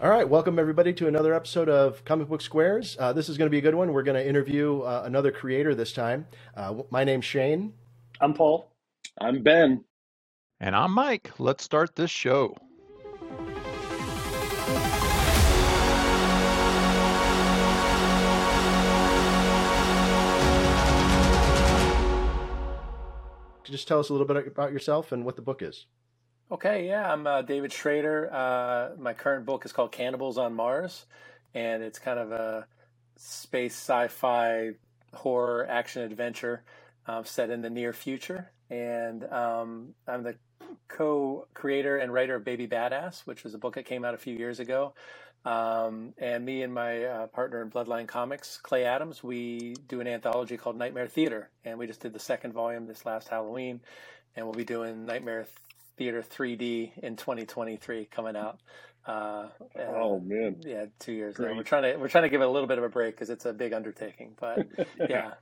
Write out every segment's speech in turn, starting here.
All right, welcome everybody to another episode of Comic Book Squares. Uh, this is going to be a good one. We're going to interview uh, another creator this time. Uh, my name's Shane. I'm Paul. I'm Ben. And I'm Mike. Let's start this show. Just tell us a little bit about yourself and what the book is. Okay, yeah, I'm uh, David Schrader. Uh, my current book is called Cannibals on Mars, and it's kind of a space sci-fi horror action adventure uh, set in the near future. And um, I'm the co-creator and writer of Baby Badass, which was a book that came out a few years ago. Um, and me and my uh, partner in Bloodline Comics, Clay Adams, we do an anthology called Nightmare Theater, and we just did the second volume this last Halloween, and we'll be doing Nightmare Theater 3D in 2023 coming out. Uh, oh man, yeah, two years. Great. We're trying to we're trying to give it a little bit of a break because it's a big undertaking, but yeah.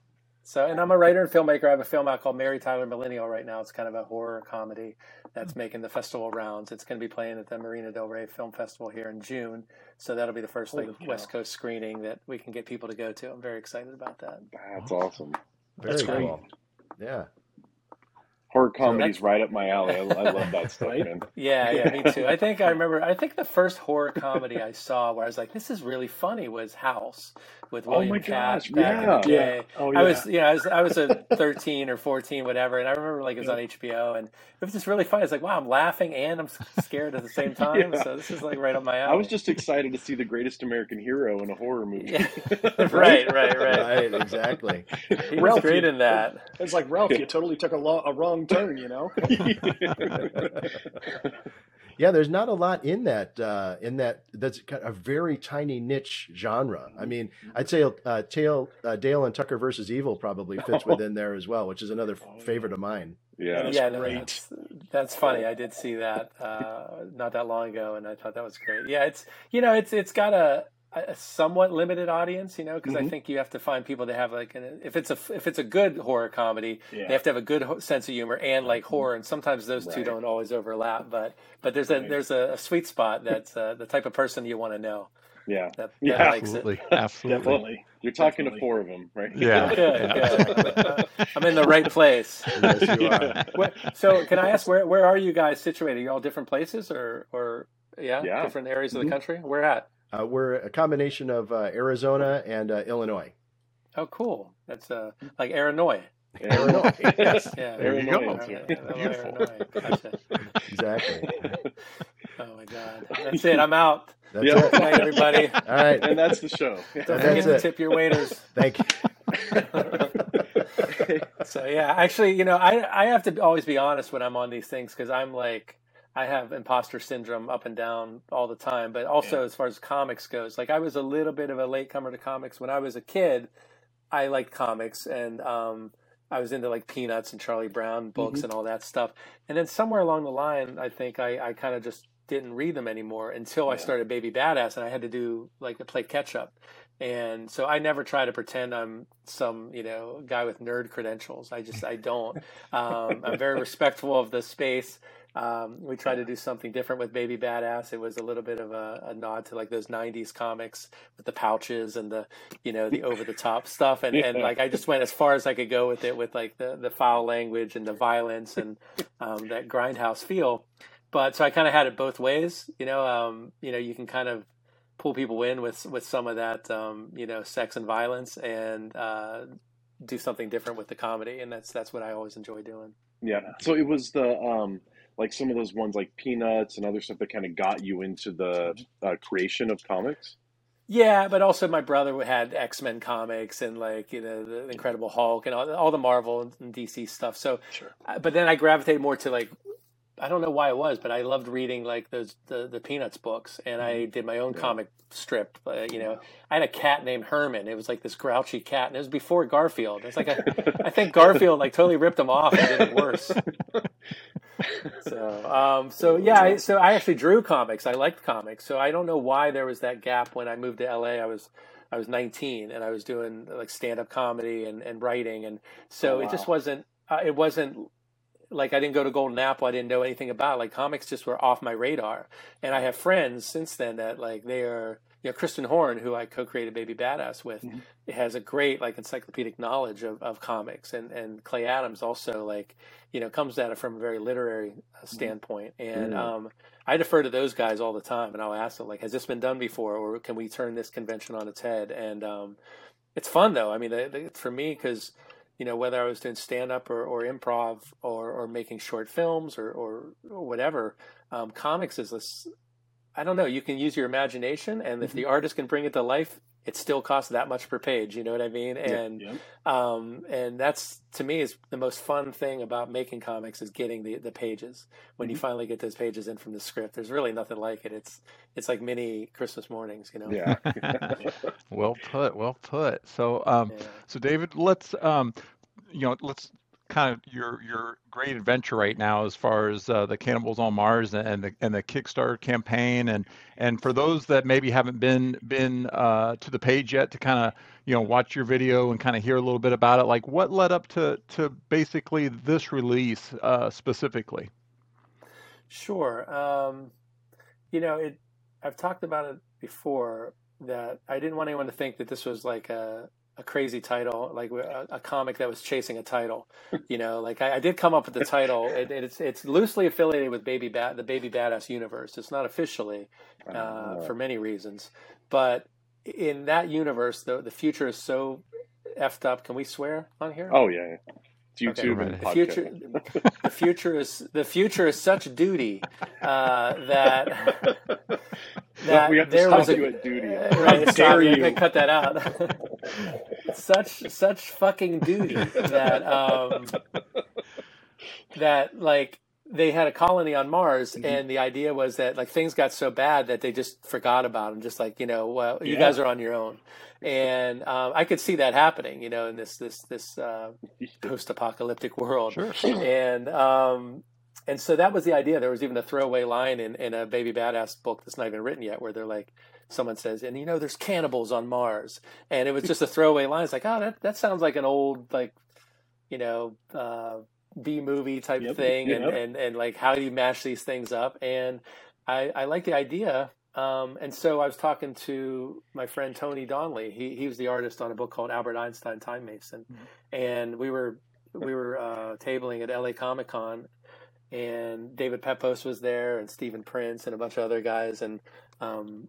So, and I'm a writer and filmmaker. I have a film out called Mary Tyler Millennial right now. It's kind of a horror comedy that's making the festival rounds. It's going to be playing at the Marina Del Rey Film Festival here in June. So that'll be the first like West Coast screening that we can get people to go to. I'm very excited about that. That's awesome. Very that's great. Cool. Yeah horror comedies right up my alley. I, I love that stuff, man. Yeah, yeah, me too. I think I remember. I think the first horror comedy I saw where I was like, "This is really funny," was House with oh William oh Katt back yeah. in the day. Yeah. Oh, yeah. I was, you know, I was, I was a thirteen or fourteen, whatever, and I remember like it was on HBO, and it was just really funny. It's like, wow, I'm laughing and I'm scared at the same time. yeah. So this is like right up my alley. I was just excited to see the greatest American hero in a horror movie. Yeah. right, right, right, right. Exactly. He Ralph, was great in that. It's like Ralph, you totally took a, lo- a wrong turn, you know. Yeah, there's not a lot in that uh, in that that's a very tiny niche genre. I mean, I'd say uh, Tale, uh, Dale and Tucker versus Evil probably fits within there as well, which is another oh, favorite of mine. Yeah, yeah, no, that's, that's, funny. I did see that uh, not that long ago, and I thought that was great. Yeah, it's you know, it's it's got a a somewhat limited audience, you know, because mm-hmm. I think you have to find people that have like an, if it's a if it's a good horror comedy, yeah. they have to have a good ho- sense of humor and like horror, and sometimes those right. two don't always overlap. But but there's a right. there's a, a, sweet spot that's uh, the type of person you want to know. Yeah, that, that yeah, absolutely, absolutely. Definitely. You're talking Definitely. to four of them, right? Yeah, good, yeah. I'm in the right place. Yes, you are. So, can I ask where where are you guys situated? Are you all different places, or or yeah, yeah. different areas of the mm-hmm. country? Where at? Uh, we're a combination of uh, Arizona and uh, Illinois. Oh, cool! That's uh, like Illinois. Illinois. yes. Yeah. There you go. Beautiful. Gotcha. exactly. Oh my God! That's it. I'm out. That's yep. it. Good night, everybody. All right, and that's the show. Don't that's forget to tip your waiters. Thank you. so yeah, actually, you know, I I have to always be honest when I'm on these things because I'm like I have imposter syndrome up and down all the time. But also, yeah. as far as comics goes, like I was a little bit of a latecomer to comics when I was a kid. I liked comics and um, I was into like Peanuts and Charlie Brown books mm-hmm. and all that stuff. And then somewhere along the line, I think I, I kind of just didn't read them anymore until yeah. I started Baby Badass and I had to do like the play catch up. And so I never try to pretend I'm some, you know, guy with nerd credentials. I just, I don't. Um, I'm very respectful of the space. Um, we tried to do something different with Baby Badass. It was a little bit of a, a, nod to like those '90s comics with the pouches and the, you know, the over the top stuff. And, yeah. and like I just went as far as I could go with it, with like the the foul language and the violence and um, that grindhouse feel. But so I kind of had it both ways. You know, um, you know, you can kind of pull people in with with some of that, um, you know, sex and violence, and uh, do something different with the comedy. And that's that's what I always enjoy doing. Yeah. So it was the um, like some of those ones like Peanuts and other stuff that kind of got you into the uh, creation of comics? Yeah, but also my brother had X Men comics and like you know the Incredible Hulk and all, all the Marvel and DC stuff. So, sure. Uh, but then I gravitated more to like I don't know why it was, but I loved reading like those the, the Peanuts books, and I mm-hmm. did my own yeah. comic strip. Uh, you know, I had a cat named Herman. It was like this grouchy cat, and it was before Garfield. It's like a, I think Garfield like totally ripped him off and did it worse. so, um, so yeah, I, so I actually drew comics. I liked comics, so I don't know why there was that gap when I moved to LA. I was I was 19 and I was doing like stand up comedy and, and writing, and so oh, wow. it just wasn't uh, it wasn't like I didn't go to Golden Apple. I didn't know anything about it. like comics. Just were off my radar. And I have friends since then that like they are. You know, Christian Horn, who I co-created Baby Badass with, Mhm. has a great like encyclopedic knowledge of, of comics, and and Clay Adams also like you know comes at it from a very literary uh, standpoint. And Mhm. um, I defer to those guys all the time, and I'll ask them like, "Has this been done before, or can we turn this convention on its head?" And um, it's fun though. I mean, they, they, for me, because you know whether I was doing stand up or, or improv or, or making short films or or, or whatever, um, comics is this. I don't know. You can use your imagination, and if the artist can bring it to life, it still costs that much per page. You know what I mean? And Yeah. um, and that's to me is the most fun thing about making comics is getting the, the pages when you finally get those pages in from the script. There's really nothing like it. It's it's like mini Christmas mornings, you know. Yeah. Well put, well put. So, um, Yeah. so David, let's, um, you know, let's kind of your your great adventure right now as far as uh, the Cannibals on Mars and the and the Kickstarter campaign, and and for those that maybe haven't been been uh, to the page yet to kind of you know watch your video and kind of hear a little bit about it, like what led up to to basically this release uh, specifically. Sure. Um, you know, it. I've talked about it before that I didn't want anyone to think that this was like a a crazy title, like a, a comic that was chasing a title. You know, like I, I did come up with the title. It, it's it's loosely affiliated with Baby Bat, the Baby Badass universe. It's not officially uh, for many reasons, but in that universe, the the future is so effed up. Can we swear on here? oh yeah. yeah. It's Okay. YouTube Right. and the future the future is the future is such duty uh, that that we have to there stop was a you at duty. Right, How dare you. you. Cut that out. such such fucking duty that um, that like they had a colony on Mars, Mm-hmm. and the idea was that like things got so bad that they just forgot about them. Just like you know, well, you guys are on your own, and um, I could see that happening. You know, in this this this uh, post-apocalyptic world, Sure. and um, and so that was the idea. There was even a throwaway line in, in a Baby Badass book that's not even written yet, where they're like, someone says, and you know, there's cannibals on Mars, and it was just a throwaway line. It's like, oh, that that sounds like an old like, you know, uh, B movie type Yep, thing, and, yep. and and like how do you mash these things up? And I I like the idea. Um, and so I was talking to my friend Tony Donnelly. He he was the artist on a book called Albert Einstein Time Mason, and we were we were uh, tabling at LA Comic Con, and David Pepose was there, and Stephen Prince, and a bunch of other guys, and um,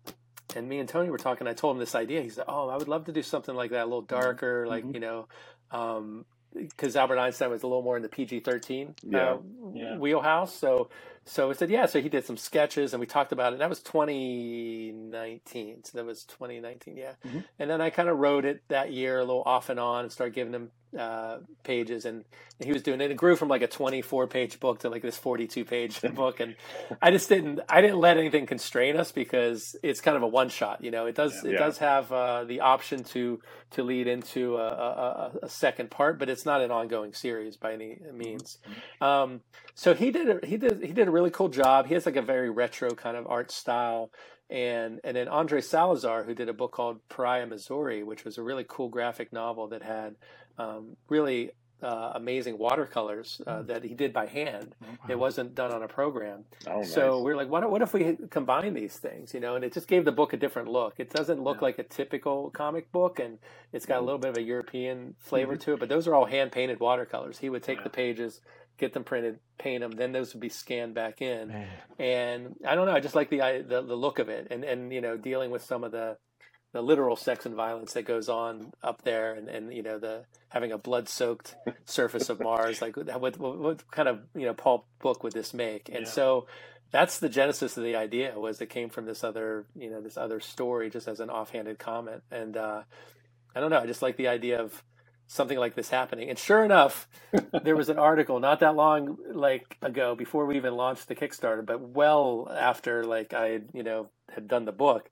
and me and Tony were talking. I told him this idea. He said, "Oh, I would love to do something like that, a little darker, like Mhm. you know." Um, because Albert Einstein was a little more in the PG thirteen Yeah. uh, Yeah. wheelhouse, so so we said yeah. So he did some sketches, and we talked about it. That was 2019. So that was 2019, yeah. Mhm. And then I kind of wrote it that year, a little off and on, and started giving him uh, pages. And, and he was doing it. It grew from like a 24 page book to like this 42 page book. And I just didn't I didn't let anything constrain us because it's kind of a one shot. You know, it does it Yeah. does have uh, the option to to lead into a, a, a- a second part, but it's not an ongoing series by any means. Um, so he did a, he did he did a really cool job. He has like a very retro kind of art style. And and then Andre Salazar, who did a book called Pariah Missouri, which was a really cool graphic novel that had um, really uh, amazing watercolors uh, that he did by hand. It wasn't done on a program. Oh, nice. So we are like, what, what if we combine these things, you know? And it just gave the book a different look. It doesn't look Yeah. like a typical comic book, and it's got a Mhm. little bit of a European flavor to it. But those are all hand painted watercolors. He would take Yeah. the pages, get them printed, paint them, then those would be scanned back in. Man. And I don't know, I just like the the, the look of it, and and you know, dealing with some of the the literal sex and violence that goes on up there, and, and you know the having a blood soaked surface of Mars. Like what, what what kind of you know pulp book would this make? And Yeah. so that's the genesis of the idea was it came from this other you know this other story just as an offhanded comment. And uh, I don't know, I just like the idea of something like this happening. And sure enough, there was an article not that long like ago before we even launched the Kickstarter, but well after like I had, you know had done the book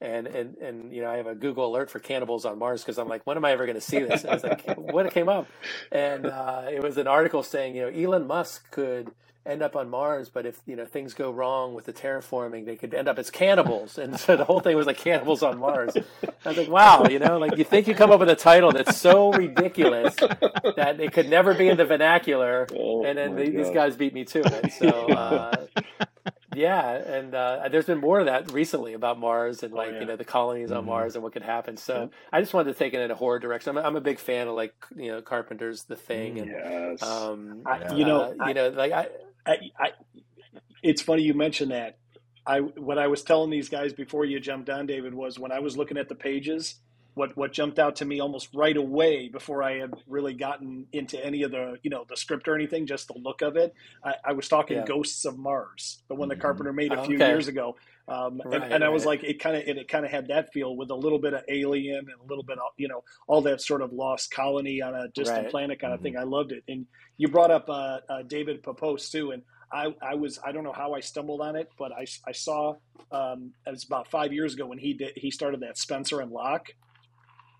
and and and you know I have a Google alert for cannibals on Mars because I'm like, when am I ever going to see this? And I was like, when it came up, and uh, it was an article saying you know Elon Musk could end up on Mars, but if you know things go wrong with the terraforming, they could end up as cannibals. And so the whole thing was like cannibals on Mars. I was like, wow, you know, like you think you come up with a title that's so ridiculous that it could never be in the vernacular, oh, and then the, these guys beat me to it. So. Uh, yeah, and uh, there's been more of that recently about Mars and oh, like oh, yeah. you know the colonies mm-hmm. on Mars and what could happen. So yeah. I just wanted to take it in a horror direction. I'm a, I'm a big fan of like you know Carpenter's The Thing and yes. um, I, you know uh, you know like I I, I, it's funny you mentioned that. I what I was telling these guys before you jumped on, David, was when I was looking at the pages. What what jumped out to me almost right away before I had really gotten into any of the you know the script or anything, just the look of it. I, I was talking yeah. Ghosts of Mars, the one that mm-hmm. Carpenter made a few okay. years ago, um, right, and, and. I was like, it kind of it kind of had that feel with a little bit of Alien and a little bit of you know all that sort of lost colony on a distant right. planet kind of mm-hmm. thing. I loved it, and you brought up uh, uh, David Pepose too, and I, I was I don't know how I stumbled on it, but I, I saw um, it was about five years ago when he did he started that Spencer and Locke.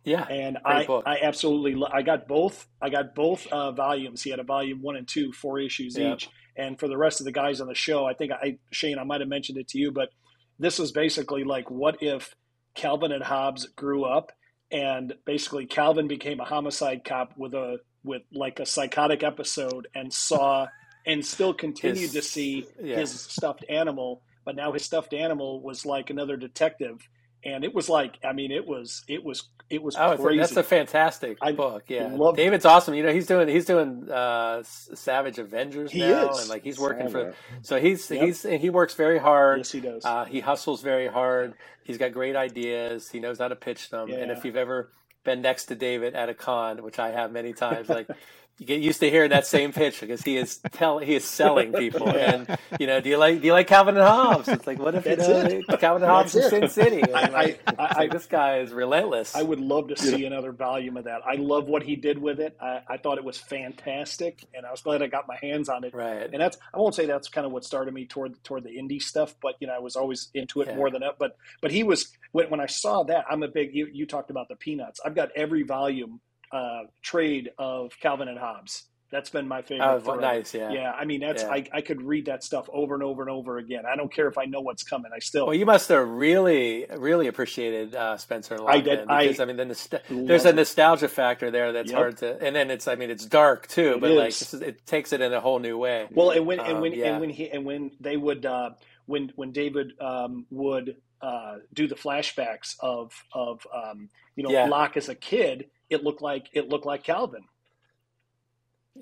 Yeah, and I book. I absolutely I got both I got both uh, volumes. He had a volume one and two, four issues yep. each. And for the rest of the guys on the show, I think I Shane I might have mentioned it to you, but this was basically like what if Calvin and Hobbes grew up and basically Calvin became a homicide cop with a with like a psychotic episode and saw and still continued his, to see yeah. his stuffed animal, but now his stuffed animal was like another detective, and it was like I mean it was it was it was oh, crazy. That's a fantastic I book. Yeah, David's awesome. You know he's doing he's doing uh, Savage Avengers he now, is. and like he's working for. So he's yep. he's he works very hard. Yes, he does. Uh, he hustles very hard. He's got great ideas. He knows how to pitch them. Yeah. And if you've ever been next to David at a con, which I have many times, like you get used to hearing that same pitch because he is tell he is selling people. And you know, do you like do you like Calvin and Hobbes? It's like what if you know Calvin and Hobbes in Sin City? And like, I, I, like, this guy is relentless. I would love to see another volume of that. I love what he did with it. I, I, thought it was fantastic, and I was glad I got my hands on it. Right. And that's I won't say that's kind of what started me toward toward the indie stuff, but you know, I was always into it yeah. more than that. But but he was when, when I saw that, I'm a big. You, you talked about the peanuts. I've got every volume uh, trade of Calvin and Hobbes. That's been my favorite. Oh, nice, yeah. Yeah, I mean, that's yeah. I, I could read that stuff over and over and over again. I don't care if I know what's coming. I still. Well, you must have really, really appreciated uh, Spencer and. I did. Because I, I mean, the there's a nostalgia factor there that's yep. hard to, and then it's, I mean, it's dark too, it but is. like is, it takes it in a whole new way. Well, and when um, and when yeah. and when he and when they would uh, when when David um, would uh, do the flashbacks of of um, you know yeah. Locke as a kid it looked like it looked like Calvin.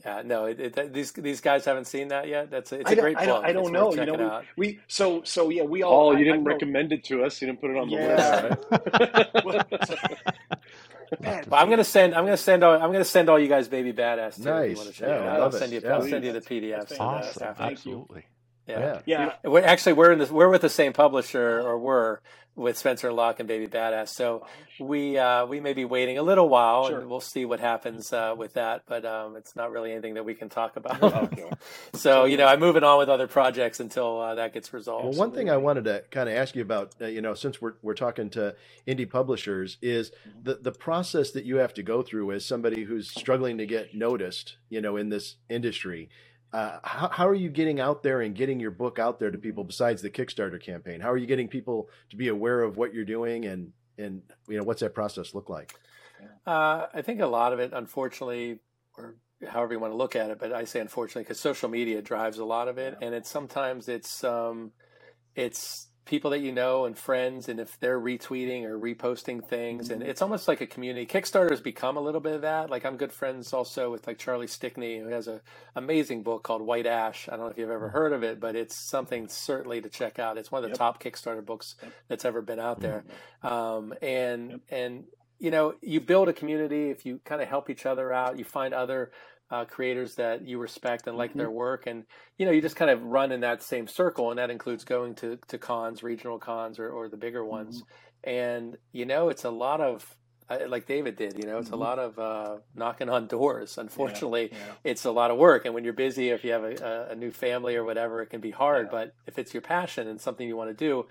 Yeah, no, it, it, these these guys haven't seen that yet. That's it's a great I don't, I don't know. You know, we, we, so so yeah, we all. Oh, you didn't I, recommend it to us. You didn't put it on the yeah. list. but I'm gonna send. I'm gonna send. All, I'm gonna send all you guys, baby badass. Too, nice. Yeah, I'll send you. Yeah, I'll send you the PDFs. Awesome. Absolutely. Yeah. yeah. yeah. We're actually we're in this we're with the same publisher or we're with Spencer Locke and Baby Badass. So we uh, we may be waiting a little while sure. and we'll see what happens uh, with that. But um, it's not really anything that we can talk about. okay. so you know, I'm moving on with other projects until uh, that gets resolved. Well, one thing I wanted to kind of ask you about, uh, you know, since we're we're talking to indie publishers, is the the process that you have to go through as somebody who's struggling to get noticed, you know, in this industry. Uh, how, how, are you getting out there and getting your book out there to people besides the Kickstarter campaign? How are you getting people to be aware of what you're doing and and you know what's that process look like? Uh, I think a lot of it, unfortunately, or however you want to look at it, but I say unfortunately because social media drives a lot of it, yeah. and it's sometimes it's um, it's people that you know and friends and if they're retweeting or reposting things and it's almost like a community kickstarter has become a little bit of that like i'm good friends also with like charlie stickney who has a amazing book called white ash i don't know if you've ever mm-hmm. heard of it but it's something certainly to check out it's one of the yep. top kickstarter books that's ever been out there mm-hmm. um, and yep. and you know you build a community if you kind of help each other out you find other uh, creators that you respect and like mm-hmm. their work, and you know you just kind of run in that same circle, and that includes going to to cons, regional cons, or or the bigger ones, mm-hmm. and you know it's a lot of like David did, you know, it's mm-hmm. a lot of uh, knocking on doors. Unfortunately, yeah, yeah. it's a lot of work, and when you're busy, if you have a, a new family or whatever, it can be hard. Yeah. But if it's your passion and something you want to do,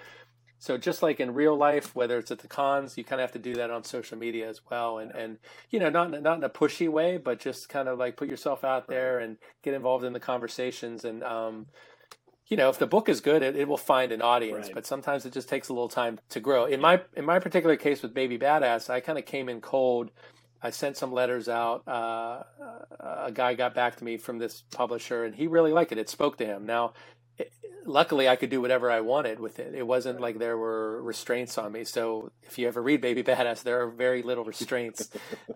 So just like in real life, whether it's at the cons, you kind of have to do that on social media as well, and and you know not not in a pushy way, but just kind of like put yourself out there and get involved in the conversations. And um, you know, if the book is good, it, it will find an audience. Right. But sometimes it just takes a little time to grow. In my in my particular case with Baby Badass, I kind of came in cold. I sent some letters out. Uh, a guy got back to me from this publisher, and he really liked it. It spoke to him. Now, luckily, I could do whatever I wanted with it. It wasn't like there were restraints on me. So, if you ever read Baby Badass, there are very little restraints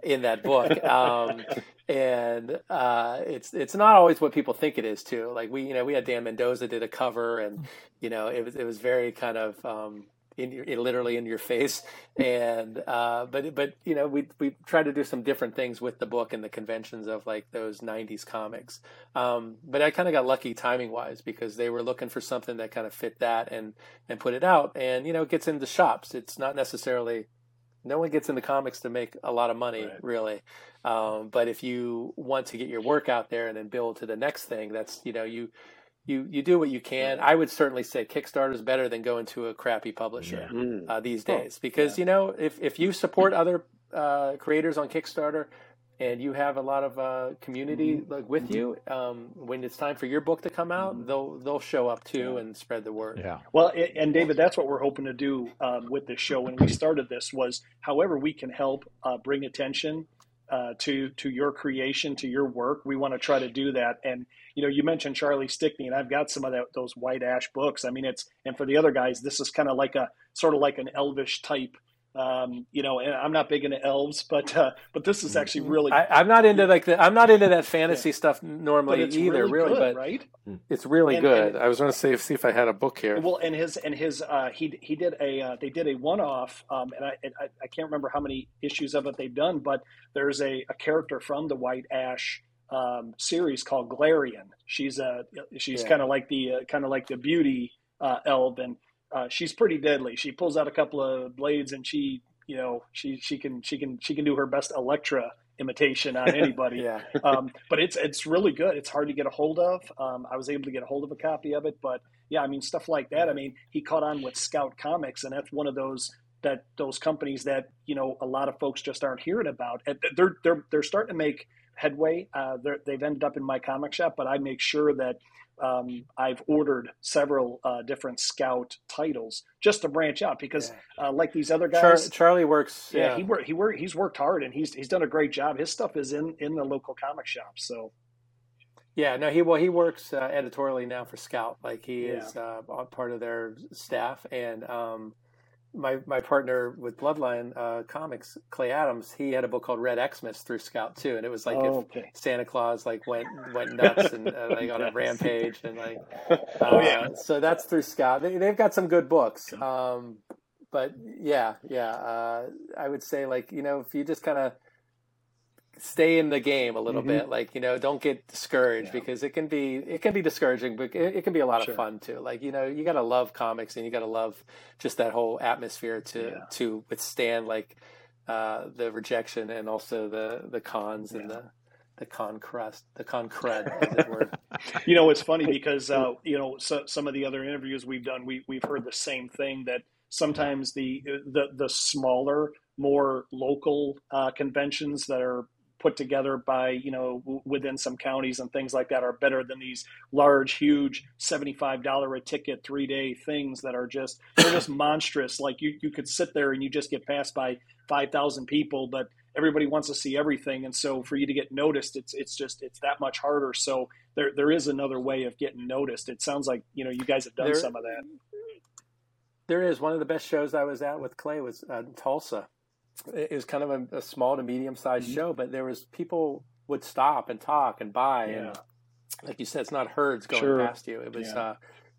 in that book, um, and uh, it's it's not always what people think it is too. Like we, you know, we had Dan Mendoza did a cover, and you know, it was it was very kind of. Um, in your, literally in your face. And uh, but but you know we we try to do some different things with the book and the conventions of like those '90s comics. Um, but I kind of got lucky timing wise because they were looking for something that kind of fit that and and put it out. And you know it gets into shops. It's not necessarily no one gets into comics to make a lot of money Right. really um, but if you want to get your work out there and then build to the next thing that's you know you you you do what you can i would certainly say kickstarter is better than going to a crappy publisher Mm. uh, these Oh, days because you know if, if you support other uh, creators on kickstarter and you have a lot of uh, community Mm-hmm. like with you um, when it's time for your book to come out they'll they'll show up too and spread the word Yeah. Well, and David, that's what we're hoping to do um, with this show. When we started this, was however we can help uh, bring attention uh, to to your creation, to your work. We want to try to do that. And you know, you mentioned Charlie Stickney, and I've got some of that, those white ash books. I mean, it's and for the other guys, this is kind of like a sort of like an elvish type. Um, you know, and I'm not big into elves, but uh, but this is actually really. I, I'm not into like the I'm not into that fantasy stuff normally either, really, really. good, but right? it's really And- good. and- I was going to say see if I had a book here. Well, and his and his uh, he he did a uh, they did a one off, um, and I, I I can't remember how many issues of it they've done, but there's a, a character from the White Ash um, series called Glarian. She's a she's Yeah. kind of like the uh, kind of like the beauty uh, elf, and uh, she's pretty deadly. She pulls out a couple of blades, and she you know she she can she can she can do her best Elektra imitation on anybody yeah, um, but it's it's really good. It's hard to get a hold of. Um, I was able to get a hold of a copy of it, but yeah, I mean stuff like that. I mean, he caught on with Scout Comics, and that's one of those that those companies that you know a lot of folks just aren't hearing about. And they're they're they're starting to make headway. Uh, they've ended up in my comic shop, but I make sure that um, I've ordered several uh, different Scout titles just to branch out because, uh, like these other Char- guys, Charlie works. yeah, Yeah, he. He. He's worked hard, and he's he's done a great job. His stuff is in in the local comic shop. So yeah. No, he well he works uh, editorially now for Scout. Like he Yeah. is uh, part of their staff, and um, my my partner with Bloodline uh, Comics, Clay Adams, he had a book called Red Xmas through Scout too, and it was like oh, if okay. Santa Claus like went went nuts and uh, like on a rampage and like Oh, uh, yeah. so that's through Scout. They, they've got some good books. Um, but yeah, yeah, uh, I would say like you know if you just kind of stay in the game a little Mhm. bit, like you know don't get discouraged Yeah. because it can be it can be discouraging, but it, it can be a lot Sure. of fun too. Like you know you got to love comics and you got to love just that whole atmosphere to Yeah. to withstand like uh, the rejection and also the the cons and the the con crust, the con crud, as it were. You know, it's funny because uh, you know so, some of the other interviews we've done, we we've heard the same thing that sometimes the the the smaller, more local uh, conventions that are put together by you know w- within some counties and things like that are better than these large huge $75 a ticket three day things that are just they're just monstrous. Like you you could sit there and you just get passed by 5000 people but everybody wants to see everything. And so for you to get noticed it's it's just it's that much harder. So there there is another way of getting noticed. It sounds like you know you guys have done There- some of that. There is. One of the best shows I was at with Clay was uh, Tulsa. It was kind of a, a small to medium sized Mhm. show, but there was people would stop and talk and buy, Yeah. and like you said, it's not herds going Sure. past you. It was, Yeah.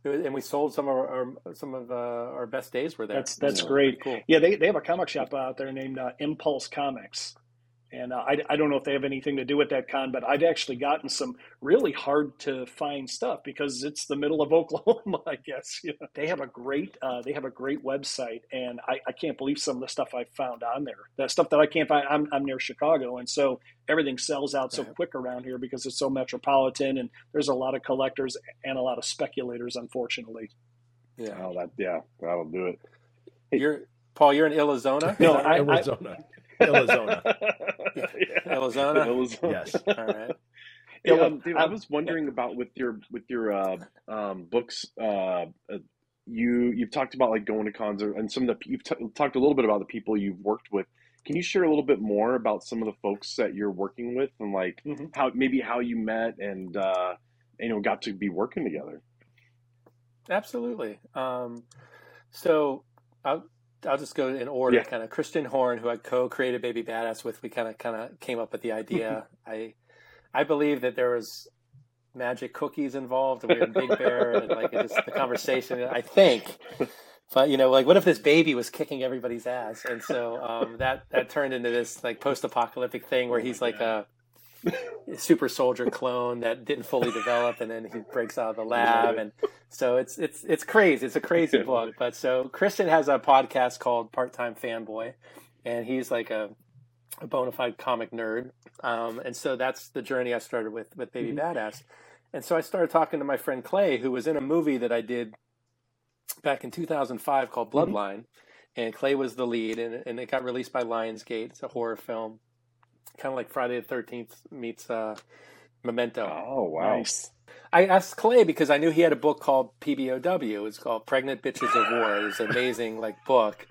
uh, and we sold some of our, our some of uh, our best days were there. That's- that's So, great. Cool. Yeah, they, they have a comic shop out there named uh, Impulse Comics. And uh, I, I don't know if they have anything to do with that con, but I've actually gotten some really hard to find stuff because it's the middle of Oklahoma, I guess. You know, they have a great uh, they have a great website, and I, I can't believe some of the stuff I found on there. That stuff that I can't find. I'm, I'm near Chicago, and so everything sells out so quick around here because it's so metropolitan, and there's a lot of collectors and a lot of speculators, unfortunately. Yeah. Oh, that yeah, that'll do it. You're Paul. You're in Arizona. No, I, I, Arizona. Arizona. yeah. Arizona. Arizona. Yes. All right. Hey, Yeah, um, Dave, I was wondering about with your with your uh, um, books. Uh, uh, you you've talked about like going to cons and some of the you've t- talked a little bit about the people you've worked with. Can you share a little bit more about some of the folks that you're working with and like Mhm. how maybe how you met and uh, you know got to be working together? Absolutely. Um, so I'll I'll just go in order. Yeah. Kind of Christian Horn, who I co-created Baby Badass with. We kind of kind of came up with the idea. I I believe that there was magic cookies involved. and We were in Big Bear, and like it just the conversation. I think. But you know, like, what if this baby was kicking everybody's ass? And so um, that that turned into this like post-apocalyptic thing where he's like a super soldier clone that didn't fully develop, and then he breaks out of the lab, and so it's it's it's crazy. It's a crazy book. But so Christian has a podcast called Part Time Fanboy, and he's like a, a bona fide comic nerd, um, and so that's the journey I started with with Baby Badass, and so I started talking to my friend Clay, who was in a movie that I did back in 2005 called Bloodline, and Clay was the lead, and, and it got released by Lionsgate. It's a horror film, kind of like Friday the 13th meets uh, Memento. Oh wow! Nice. I asked Clay because I knew he had a book called PBOW. It's called Pregnant Bitches of War. It's an amazing like book,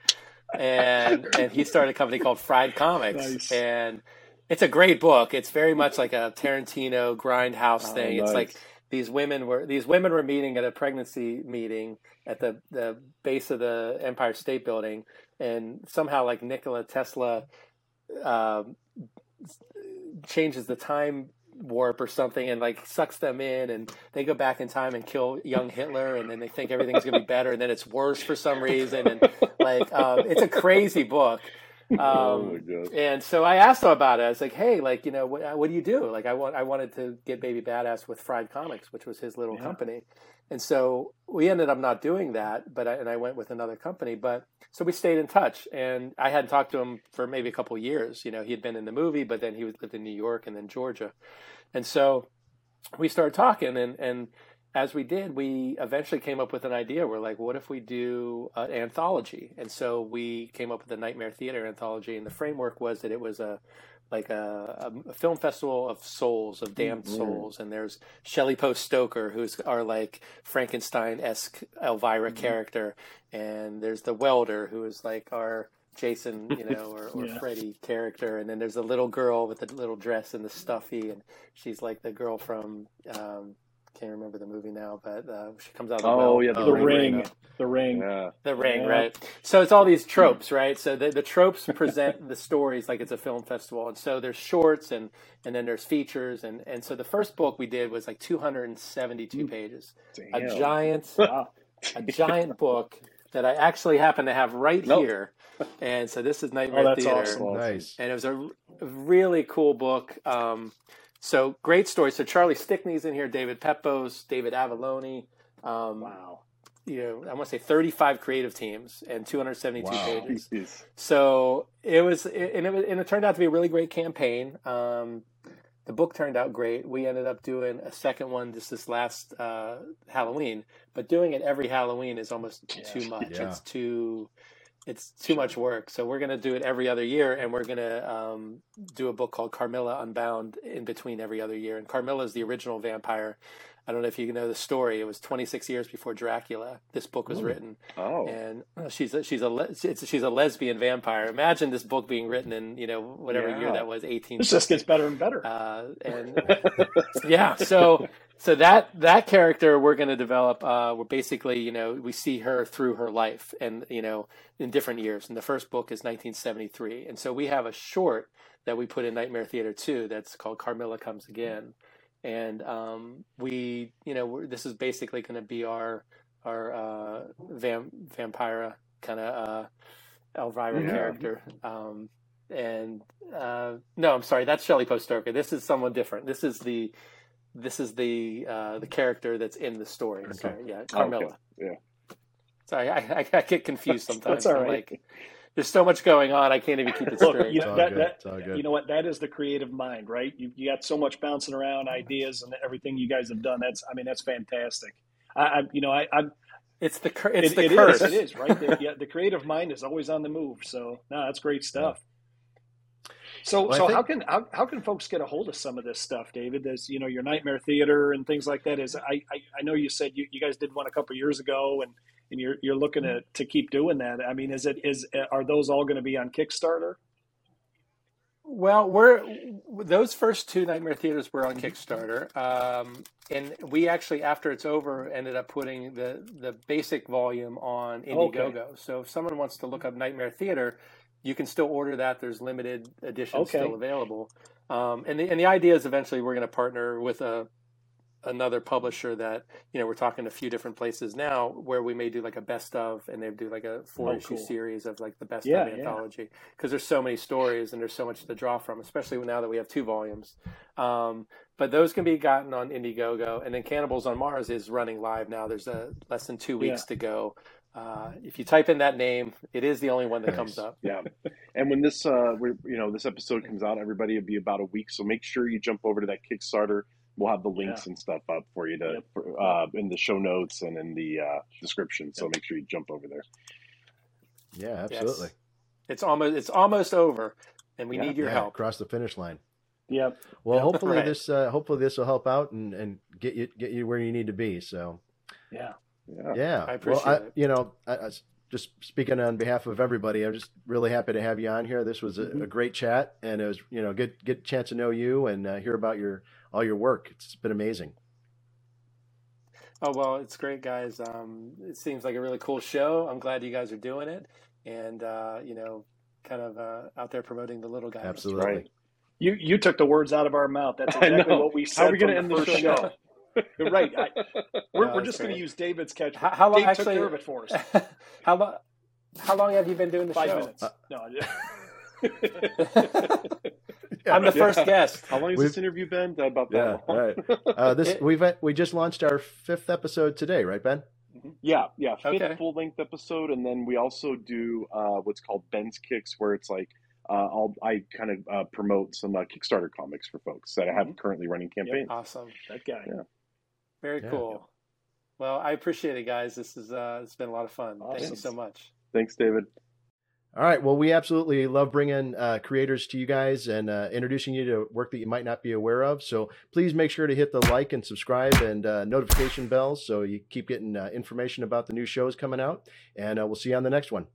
and and he started a company called Fried Comics, Nice. and it's a great book. It's very much like a Tarantino grindhouse Oh, thing. It's like these women were these women were meeting at a pregnancy meeting at the the base of the Empire State Building, and somehow like Nikola Tesla um, changes the time warp or something and like sucks them in and they go back in time and kill young Hitler and then they think everything's gonna be better and then it's worse for some reason and like um, it's a crazy book um, god! and so I asked him about it. I was like, "Hey, like, you know, what, what do you do?" Like, I want, I wanted to get Baby Badass with Fried Comics, which was his little Yeah. company, and so we ended up not doing that. But I, and I went with another company. But so we stayed in touch, and I hadn't talked to him for maybe a couple of years. You know, he had been in the movie, but then he was lived in New York and then Georgia, and so we started talking, and and as we did, we eventually came up with an idea. We're like, what if we do an anthology? And so we came up with the Nightmare Theater anthology, and the framework was that it was a like a, a film festival of souls, of damned Mhm. souls. And there's Shelley Poe Stoker, who's our like Frankenstein esque Elvira character, and there's the welder, who is like our Jason, you know, or, or Yeah. Freddy character, and then there's a little girl with the little dress and the stuffy, and she's like the girl from um, can't remember the movie now, but uh, she comes out of the Oh, well. yeah, The Oh, ring. you know. The ring. Yeah. The ring, Yeah. right? So it's all these tropes, right? So the, the tropes present the stories like it's a film festival, and so there's shorts and and then there's features, and and so the first book we did was like 272 pages, a giant Wow. a giant book that I actually happen to have right Nope. here, and so this is Nightmare Oh, that's Theater awesome. Nice. and it was a, really cool book. Um, so great story. So Charlie Stickney's in here, David Pepose, David Avallone. Um, Wow. You know, I want to say 35 creative teams and 272 Wow. pages. Jeez. So it was, and it was, and it turned out to be a really great campaign. Um, the book turned out great. We ended up doing a second one just this last uh, Halloween, but doing it every Halloween is almost Yeah. too much. Yeah. It's too, it's too much work. So we're gonna do it every other year, and we're gonna um, do a book called Carmilla Unbound in between every other year. And Carmilla is the original vampire. I don't know if you know the story. It was 26 years before Dracula. This book was Ooh. written, Oh. and she's a, she's a le- she's a lesbian vampire. Imagine this book being written in you know whatever year that was, 18. This just gets better and better. Uh, and yeah, so so that that character we're going to develop. Uh, we're basically you know we see her through her life, and you know in different years. And the first book is 1973, and so we have a short that we put in Nightmare Theater 2 that's called Carmilla Comes Again, and um, we you know we're, this is basically going to be our our uh, vam- vampira kind of uh, Elvira Yeah. character. Um, and uh, no, I'm sorry, that's Shelley Poe Stoker. This is someone different. This is the this is the uh, the character that's in the story. Okay. Sorry, yeah, Oh, okay. Carmilla. Yeah. Sorry, I, I, I get confused sometimes. That's all I'm. Like, there's so much going on, I can't even keep it Look, straight. you know, that, that, It's all good. you know what? That is the creative mind, right? You, you got so much bouncing around ideas and everything you guys have done. That's, I mean, that's fantastic. I, I you know, I, I, It's the cur- it's It, the it curse. is. It is right. The, yeah, the creative mind is always on the move. So no, that's great stuff. So Well, so think- how can how, how can folks get a hold of some of this stuff, David? There's you know your Nightmare Theater and things like that. Is I I, I know you said you, you guys did one a couple years ago and. And you're you're looking to, to keep doing that. I mean, is it is are those all going to be on Kickstarter? Well, we're those first two Nightmare Theaters were on Kickstarter, um, and we actually, after it's over, ended up putting the the basic volume on Indiegogo. So if someone wants to look up Nightmare Theater, you can still order that. There's limited editions Okay. still available, um, and the and the idea is eventually we're going to partner with a another publisher that you know we're talking to a few different places now where we may do like a best of and they do like a four Oh, issue cool. series of like the best Yeah, of yeah. anthology because there's so many stories and there's so much to draw from especially now that we have two volumes um, but those can be gotten on indiegogo and then cannibals on mars is running live now there's a less than two weeks to go uh, if you type in that name it is the only one that comes up Yeah, and when this uh, we you know this episode comes out, everybody will be about a week. So make sure you jump over to that Kickstarter. We'll have the links and stuff up for you to Yep. for, uh, in the show notes and in the uh, description. So make sure you jump over there. Yeah, Yes. absolutely. it's almost it's almost over and we Yeah. need your yeah, help across the finish line. Yep. Well, Yeah, hopefully right. this uh, hopefully this will help out and, and get you get you where you need to be. So Yeah. Yeah, yeah, I appreciate well, I, it. You know, I, I, just speaking on behalf of everybody, I'm just really happy to have you on here. This was a, Mm-hmm. a great chat, and it was you know good good chance to know you and uh, hear about your all your work. It's been amazing. Oh well, it's great, guys. Um, it seems like a really cool show. I'm glad you guys are doing it, and uh, you know, kind of uh, out there promoting the little guys. Absolutely. right. You you took the words out of our mouth. That's exactly what we said. How are we going to end the the first show? show. right. I, we're No, we're just going to use David's catch. How, how long? Dave Actually, took care of it for us. how long? How long have you been doing the Five show? minutes. Uh, no. I'm the first Yeah. guest. How long has We've- this interview been? About Yeah, that long? right. Uh, this It- we've we just launched our fifth episode today, right, Ben? Yeah, yeah, fifth Okay. full length episode, and then we also do uh, what's called Ben's Kicks, where it's like uh, I'll I kind of uh, promote some uh, Kickstarter comics for folks that I have Mhm. currently running campaigns. Awesome. that guy. Yeah. Very Yeah. cool. Well, I appreciate it, guys. This is uh, it's been a lot of fun. Thank you so much. Thanks, David. All right. Well, we absolutely love bringing uh, creators to you guys and uh, introducing you to work that you might not be aware of. So please make sure to hit the like and subscribe and uh, notification bells so you keep getting uh, information about the new shows coming out. And uh, we'll see you on the next one.